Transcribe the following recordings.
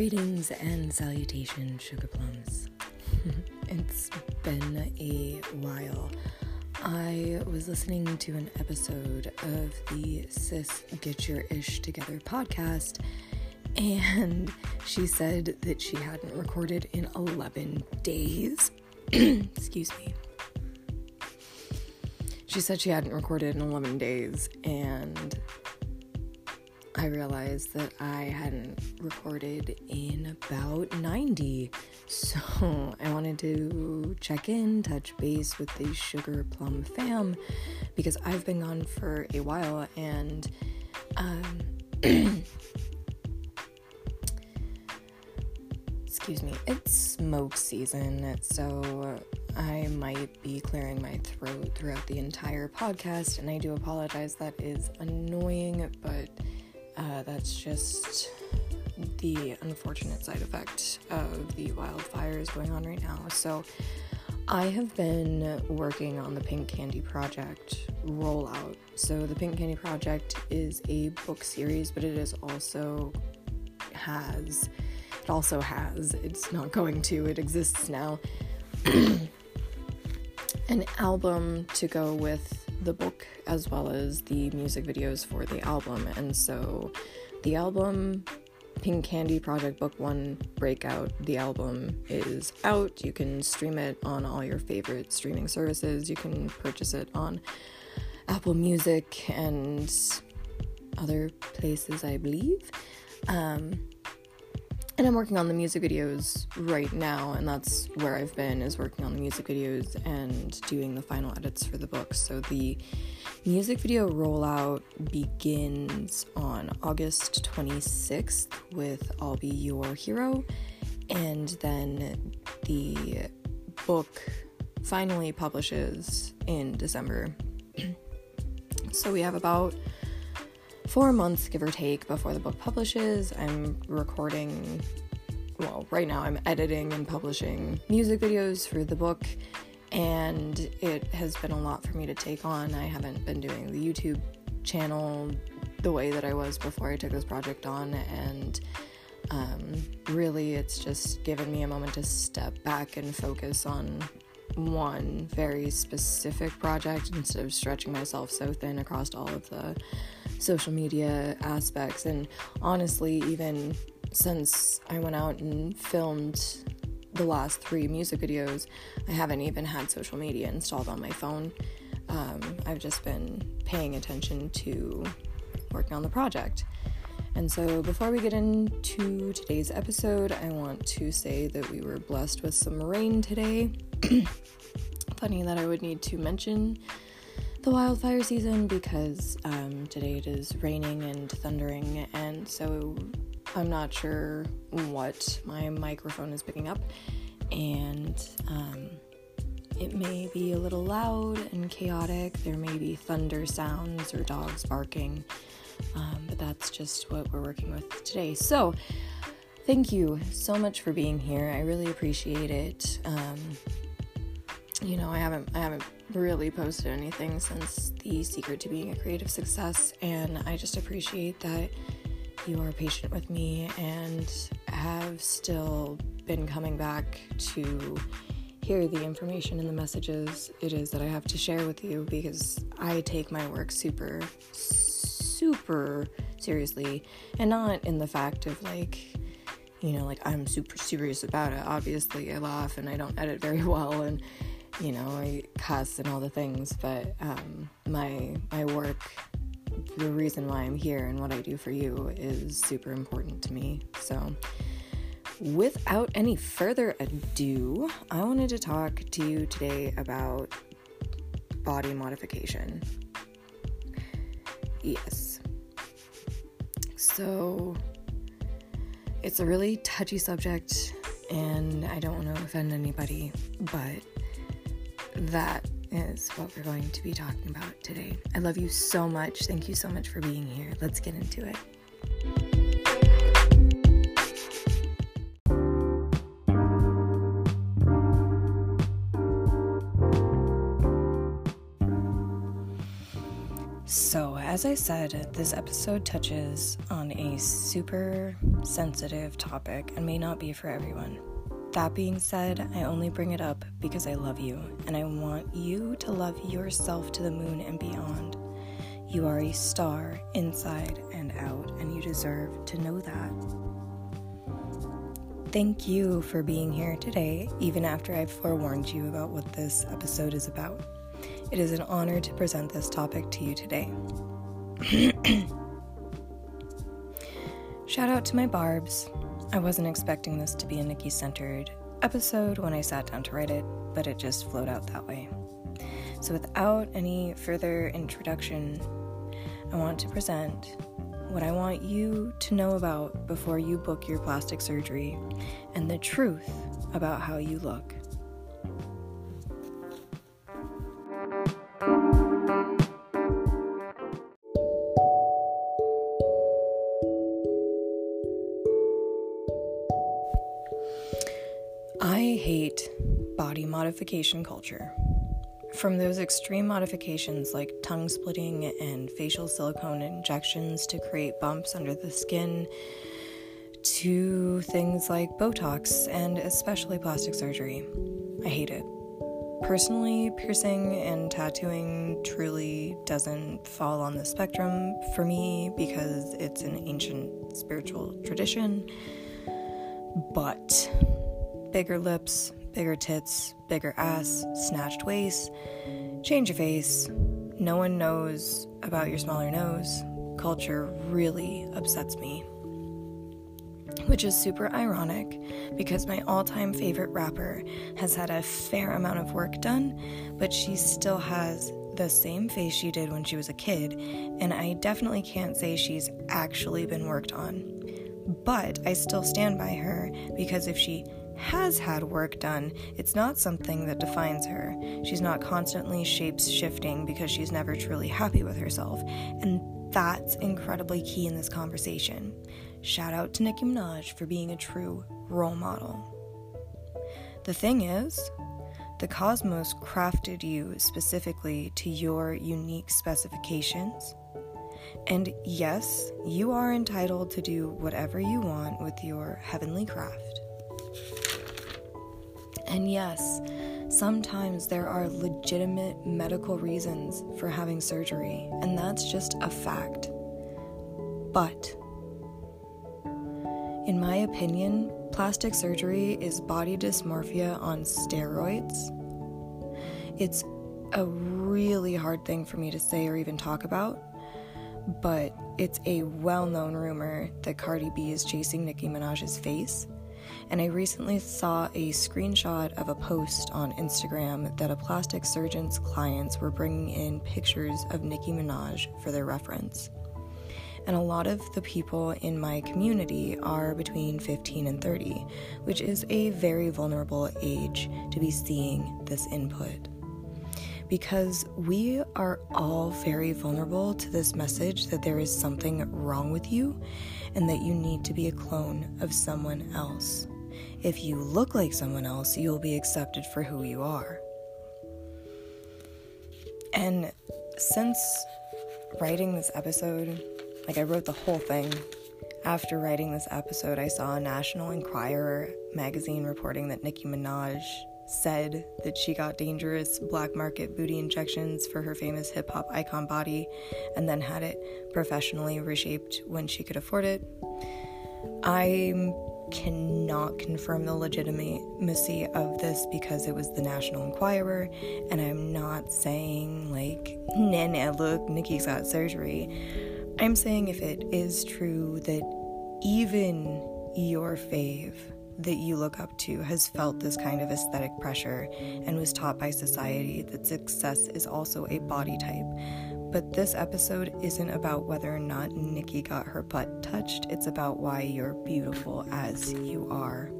Greetings and salutations, sugar plums. it's been a while. I was listening to an episode of the Sis Get Your Ish Together podcast, and she said that she hadn't recorded in 11 days. Excuse me. She said she hadn't recorded in 11 days, and I realized that I hadn't recorded in about 90. So I wanted to check in, touch base with the Sugar Plum fam because I've been gone for a while and um excuse me, it's smoke season, so I might be clearing my throat throughout the entire podcast, and I do apologize. That is annoying, but uh, that's just the unfortunate side effect of the wildfires going on right now. So, I have been working on the Pink Candy Project rollout. So, the Pink Candy Project is a book series, but it is also has it also has it's not going to it exists now an album to go with the book as well as the music videos for the album. And so the album Pink Candy Project Book 1 Breakout, the album is out. You can stream it on all your favorite streaming services. You can purchase it on Apple Music and other places, I believe. Um, and I'm working on the music videos right now, and that's where I've been is working on the music videos and doing the final edits for the book. So the music video rollout begins on August 26th with I'll Be Your Hero, and then the book finally publishes in December. so we have about four months, give or take, before the book publishes. I'm recording, well, right now I'm editing and publishing music videos for the book, and it has been a lot for me to take on. I haven't been doing the YouTube channel the way that I was before I took this project on, and um, really it's just given me a moment to step back and focus on one very specific project instead of stretching myself so thin across all of the social media aspects. And honestly, even since I went out and filmed the last three music videos, I haven't even had social media installed on my phone. Um, I've just been paying attention to working on the project. And so, before we get into today's episode, I want to say that we were blessed with some rain today. Funny that I would need to mention the wildfire season because um, today it is raining and thundering, and so I'm not sure what my microphone is picking up, and um, it may be a little loud and chaotic. There may be thunder sounds or dogs barking, um, but that's just what we're working with today. So, thank you so much for being here. I really appreciate it. Um, you know, I haven't I haven't really posted anything since the secret to being a creative success and I just appreciate that you are patient with me and have still been coming back to hear the information and the messages it is that I have to share with you because I take my work super super seriously and not in the fact of like you know like I'm super serious about it. Obviously I laugh and I don't edit very well and you know, I cuss and all the things, but um, my my work, the reason why I'm here and what I do for you is super important to me. So, without any further ado, I wanted to talk to you today about body modification. Yes. So, it's a really touchy subject, and I don't want to offend anybody, but that is what we're going to be talking about today. I love you so much. Thank you so much for being here. Let's get into it. So, as I said, this episode touches on a super sensitive topic and may not be for everyone. That being said, I only bring it up because I love you and I want you to love yourself to the moon and beyond. You are a star inside and out, and you deserve to know that. Thank you for being here today, even after I've forewarned you about what this episode is about. It is an honor to present this topic to you today. Shout out to my Barbs. I wasn't expecting this to be a Nicki centered episode when I sat down to write it, but it just flowed out that way. So, without any further introduction, I want to present what I want you to know about before you book your plastic surgery and the truth about how you look. Modification culture. From those extreme modifications like tongue splitting and facial silicone injections to create bumps under the skin, to things like Botox and especially plastic surgery. I hate it. Personally, piercing and tattooing truly doesn't fall on the spectrum for me because it's an ancient spiritual tradition. But bigger lips, bigger tits, bigger ass, snatched waist, change your face, no one knows about your smaller nose, culture really upsets me. Which is super ironic because my all time favorite rapper has had a fair amount of work done, but she still has the same face she did when she was a kid, and I definitely can't say she's actually been worked on. But I still stand by her because if she has had work done, it's not something that defines her. She's not constantly shapes shifting because she's never truly happy with herself. And that's incredibly key in this conversation. Shout out to Nicki Minaj for being a true role model. The thing is, the cosmos crafted you specifically to your unique specifications. And yes, you are entitled to do whatever you want with your heavenly craft. And yes, sometimes there are legitimate medical reasons for having surgery, and that's just a fact. But, in my opinion, plastic surgery is body dysmorphia on steroids. It's a really hard thing for me to say or even talk about, but it's a well known rumor that Cardi B is chasing Nicki Minaj's face and I recently saw a screenshot of a post on Instagram that a plastic surgeon's clients were bringing in pictures of Nicki Minaj for their reference. And a lot of the people in my community are between 15 and 30, which is a very vulnerable age to be seeing this input because we are all very vulnerable to this message that there is something wrong with you and that you need to be a clone of someone else. If you look like someone else, you'll be accepted for who you are. And since writing this episode, like I wrote the whole thing. After writing this episode, I saw a National Enquirer magazine reporting that Nicki Minaj said that she got dangerous black market booty injections for her famous hip hop icon body and then had it professionally reshaped when she could afford it. I cannot confirm the legitimacy of this because it was the National Enquirer, and I'm not saying, like, nah, nah, look, Nicki's got surgery. I'm saying if it is true that even your fave that you look up to has felt this kind of aesthetic pressure and was taught by society that success is also a body type. But this episode isn't about whether or not Nicki got her butt touched, it's about why you're beautiful as you are.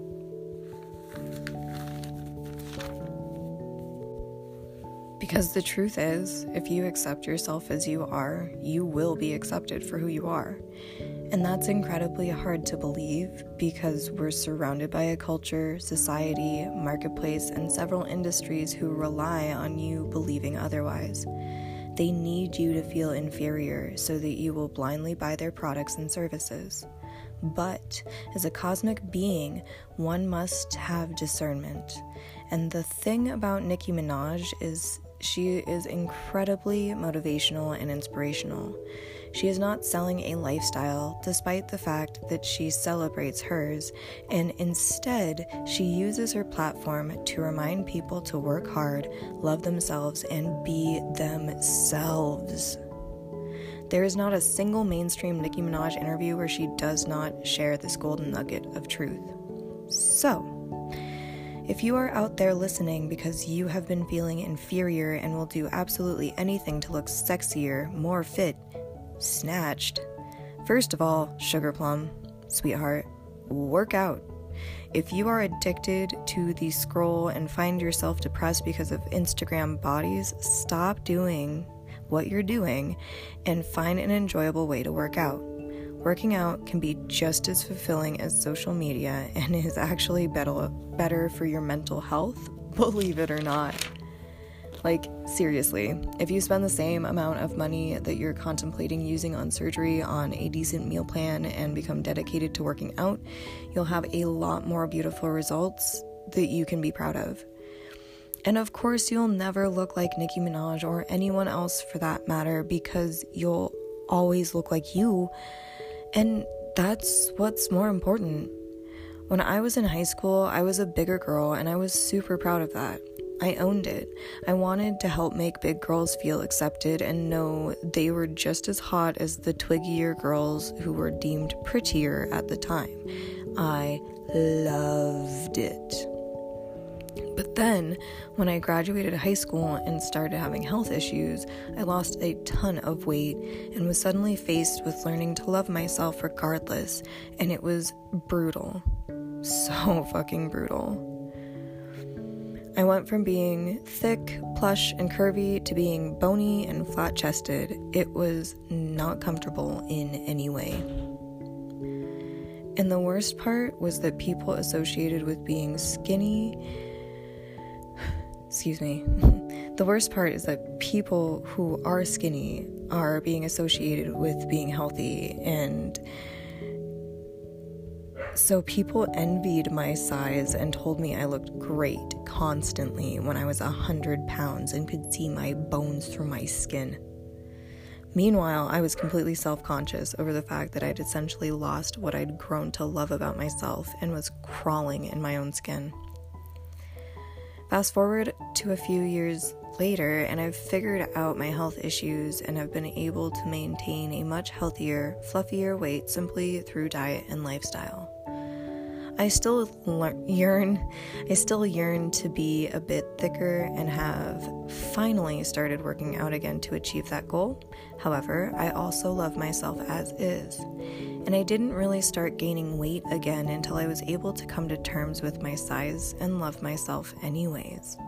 Because the truth is, if you accept yourself as you are, you will be accepted for who you are. And that's incredibly hard to believe because we're surrounded by a culture, society, marketplace, and several industries who rely on you believing otherwise. They need you to feel inferior so that you will blindly buy their products and services. But as a cosmic being, one must have discernment. And the thing about Nicki Minaj is she is incredibly motivational and inspirational. She is not selling a lifestyle despite the fact that she celebrates hers, and instead, she uses her platform to remind people to work hard, love themselves, and be themselves. There is not a single mainstream Nicki Minaj interview where she does not share this golden nugget of truth. So, if you are out there listening because you have been feeling inferior and will do absolutely anything to look sexier, more fit, snatched, first of all, Sugar Plum, sweetheart, work out. If you are addicted to the scroll and find yourself depressed because of Instagram bodies, stop doing what you're doing and find an enjoyable way to work out. Working out can be just as fulfilling as social media and is actually better, better for your mental health, believe it or not. Like, seriously, if you spend the same amount of money that you're contemplating using on surgery on a decent meal plan and become dedicated to working out, you'll have a lot more beautiful results that you can be proud of. And of course, you'll never look like Nicki Minaj or anyone else for that matter because you'll always look like you and that's what's more important. When I was in high school, I was a bigger girl and I was super proud of that. I owned it. I wanted to help make big girls feel accepted and know they were just as hot as the twiggier girls who were deemed prettier at the time. I loved it. But then, when I graduated high school and started having health issues, I lost a ton of weight and was suddenly faced with learning to love myself regardless, and it was brutal. So fucking brutal. I went from being thick, plush, and curvy to being bony and flat chested. It was not comfortable in any way. And the worst part was that people associated with being skinny excuse me. the worst part is that people who are skinny are being associated with being healthy and so people envied my size and told me I looked great constantly when I was a hundred pounds and could see my bones through my skin. Meanwhile, I was completely self conscious over the fact that I'd essentially lost what I'd grown to love about myself and was crawling in my own skin. Fast forward to a few years later, and I've figured out my health issues and have been able to maintain a much healthier, fluffier weight simply through diet and lifestyle. I still yearn, I still yearn to be a bit thicker and have finally started working out again to achieve that goal. However, I also love myself as is. And I didn't really start gaining weight again until I was able to come to terms with my size and love myself anyways.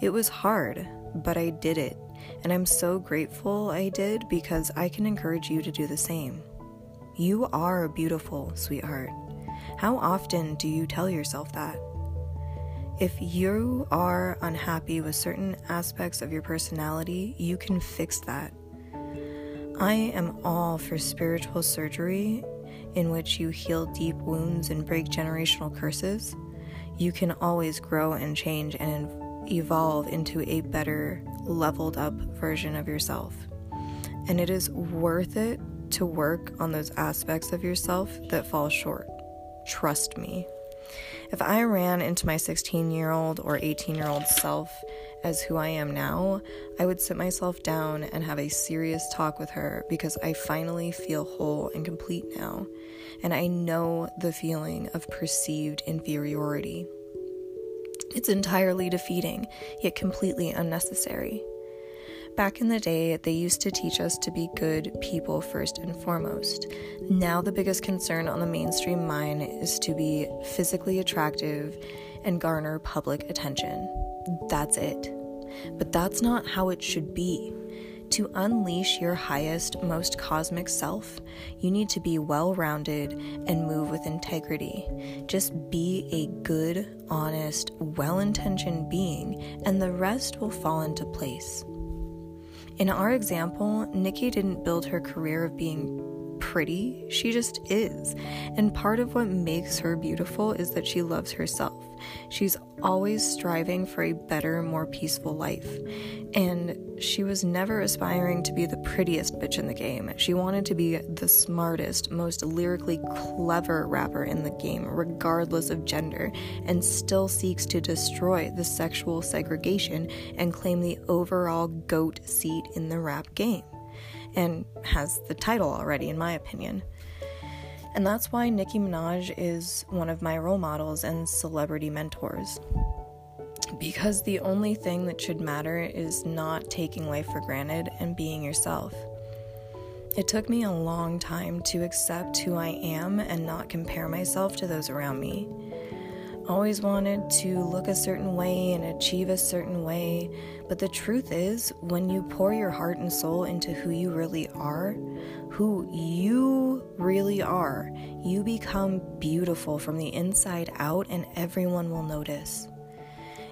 It was hard, but I did it, and I'm so grateful I did because I can encourage you to do the same. You are beautiful, sweetheart. How often do you tell yourself that? If you are unhappy with certain aspects of your personality, you can fix that. I am all for spiritual surgery in which you heal deep wounds and break generational curses. You can always grow and change and evolve into a better, leveled up version of yourself. And it is worth it to work on those aspects of yourself that fall short. Trust me. If I ran into my 16 year old or 18 year old self as who I am now, I would sit myself down and have a serious talk with her because I finally feel whole and complete now, and I know the feeling of perceived inferiority. It's entirely defeating, yet completely unnecessary. Back in the day, they used to teach us to be good people first and foremost. Now, the biggest concern on the mainstream mind is to be physically attractive and garner public attention. That's it. But that's not how it should be. To unleash your highest, most cosmic self, you need to be well rounded and move with integrity. Just be a good, honest, well intentioned being, and the rest will fall into place. In our example, Nicki didn't build her career of being pretty, she just is. And part of what makes her beautiful is that she loves herself. She's always striving for a better, more peaceful life. And she was never aspiring to be the prettiest bitch in the game. She wanted to be the smartest, most lyrically clever rapper in the game, regardless of gender, and still seeks to destroy the sexual segregation and claim the overall GOAT seat in the rap game and has the title already, in my opinion. And that's why Nicki Minaj is one of my role models and celebrity mentors. Because the only thing that should matter is not taking life for granted and being yourself. It took me a long time to accept who I am and not compare myself to those around me. Always wanted to look a certain way and achieve a certain way, but the truth is, when you pour your heart and soul into who you really are, who you really are, you become beautiful from the inside out, and everyone will notice.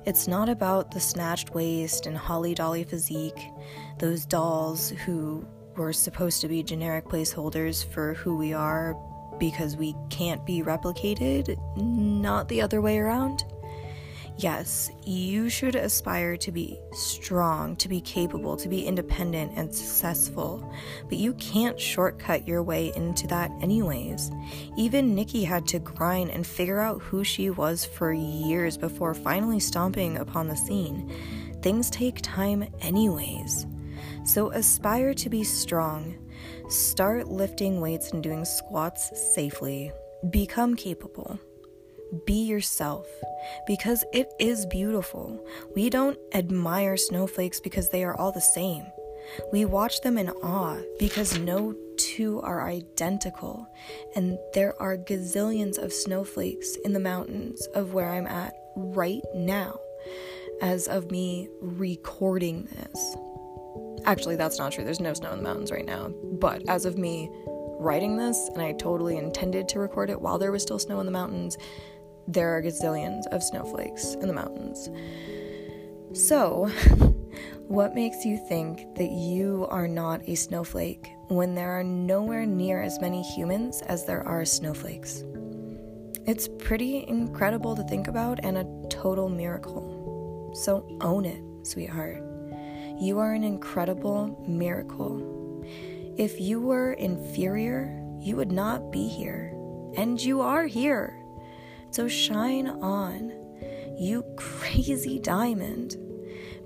It's not about the snatched waist and holly dolly physique, those dolls who were supposed to be generic placeholders for who we are because we can't be replicated, not the other way around. Yes, you should aspire to be strong, to be capable, to be independent and successful, but you can't shortcut your way into that, anyways. Even Nicki had to grind and figure out who she was for years before finally stomping upon the scene. Things take time, anyways. So aspire to be strong. Start lifting weights and doing squats safely. Become capable. Be yourself because it is beautiful. We don't admire snowflakes because they are all the same. We watch them in awe because no two are identical, and there are gazillions of snowflakes in the mountains of where I'm at right now, as of me recording this. Actually, that's not true. There's no snow in the mountains right now, but as of me writing this, and I totally intended to record it while there was still snow in the mountains, there are gazillions of snowflakes in the mountains. So, what makes you think that you are not a snowflake when there are nowhere near as many humans as there are snowflakes? It's pretty incredible to think about and a total miracle. So own it, sweetheart. You are an incredible miracle. If you were inferior, you would not be here. And you are here. So shine on, you crazy diamond,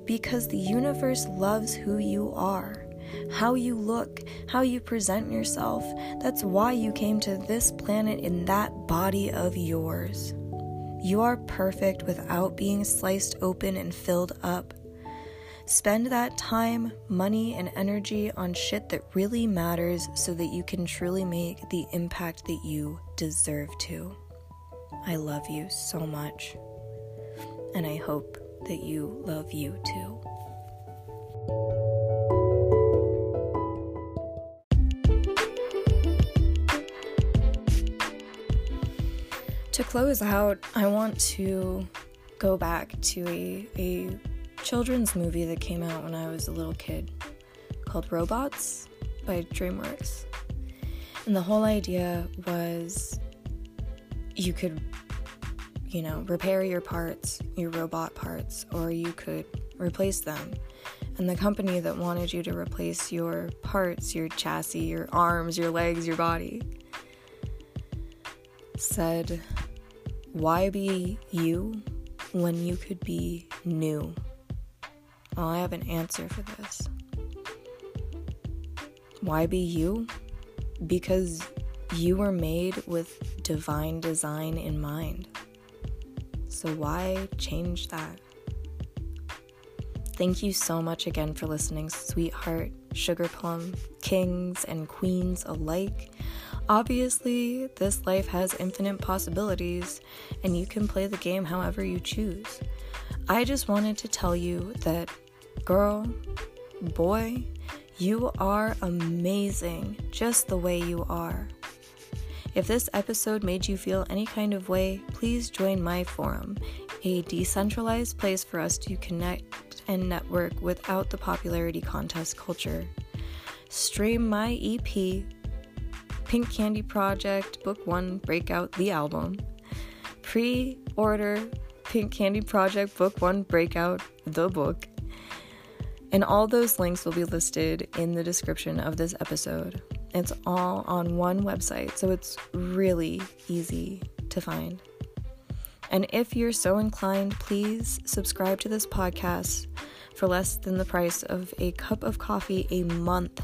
because the universe loves who you are, how you look, how you present yourself. That's why you came to this planet in that body of yours. You are perfect without being sliced open and filled up. Spend that time, money, and energy on shit that really matters so that you can truly make the impact that you deserve to. I love you so much. And I hope that you love you too. To close out, I want to go back to a, a children's movie that came out when I was a little kid called Robots by DreamWorks. And the whole idea was you could, you know, repair your parts, your robot parts, or you could replace them. And the company that wanted you to replace your parts, your chassis, your arms, your legs, your body, said, Why be you when you could be new? Well, I have an answer for this. Why be you? Because you were made with divine design in mind. So why change that? Thank you so much again for listening, sweetheart, sugar plum, kings, and queens alike. Obviously, this life has infinite possibilities, and you can play the game however you choose. I just wanted to tell you that, girl, boy, you are amazing just the way you are. If this episode made you feel any kind of way, please join my forum, a decentralized place for us to connect and network without the popularity contest culture. Stream my EP, Pink Candy Project Book 1 Breakout the album. Pre order Pink Candy Project Book 1 Breakout the book. And all those links will be listed in the description of this episode. It's all on one website, so it's really easy to find. And if you're so inclined, please subscribe to this podcast for less than the price of a cup of coffee a month.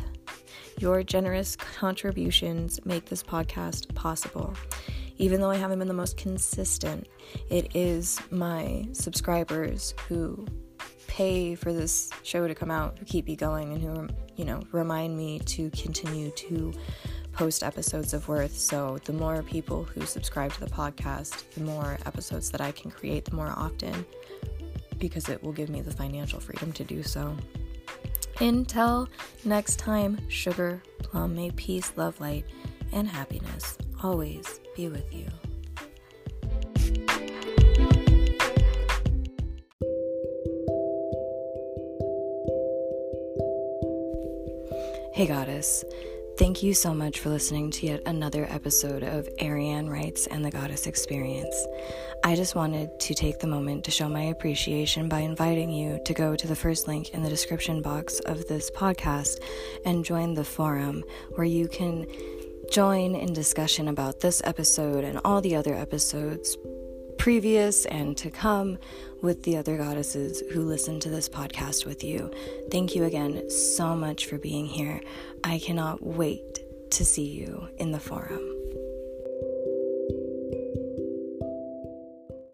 Your generous contributions make this podcast possible. Even though I haven't been the most consistent, it is my subscribers who pay for this show to come out, who keep me going, and who, you know, remind me to continue to post episodes of Worth. So, the more people who subscribe to the podcast, the more episodes that I can create, the more often, because it will give me the financial freedom to do so. Until next time, sugar, plum, may peace, love, light, and happiness always be with you. Hey, Goddess. Thank you so much for listening to yet another episode of Eirian Writes and the Goddess Experience. I just wanted to take the moment to show my appreciation by inviting you to go to the first link in the description box of this podcast and join the forum where you can join in discussion about this episode and all the other episodes previous and to come with the other goddesses who listen to this podcast with you. Thank you again so much for being here. I cannot wait to see you in the forum.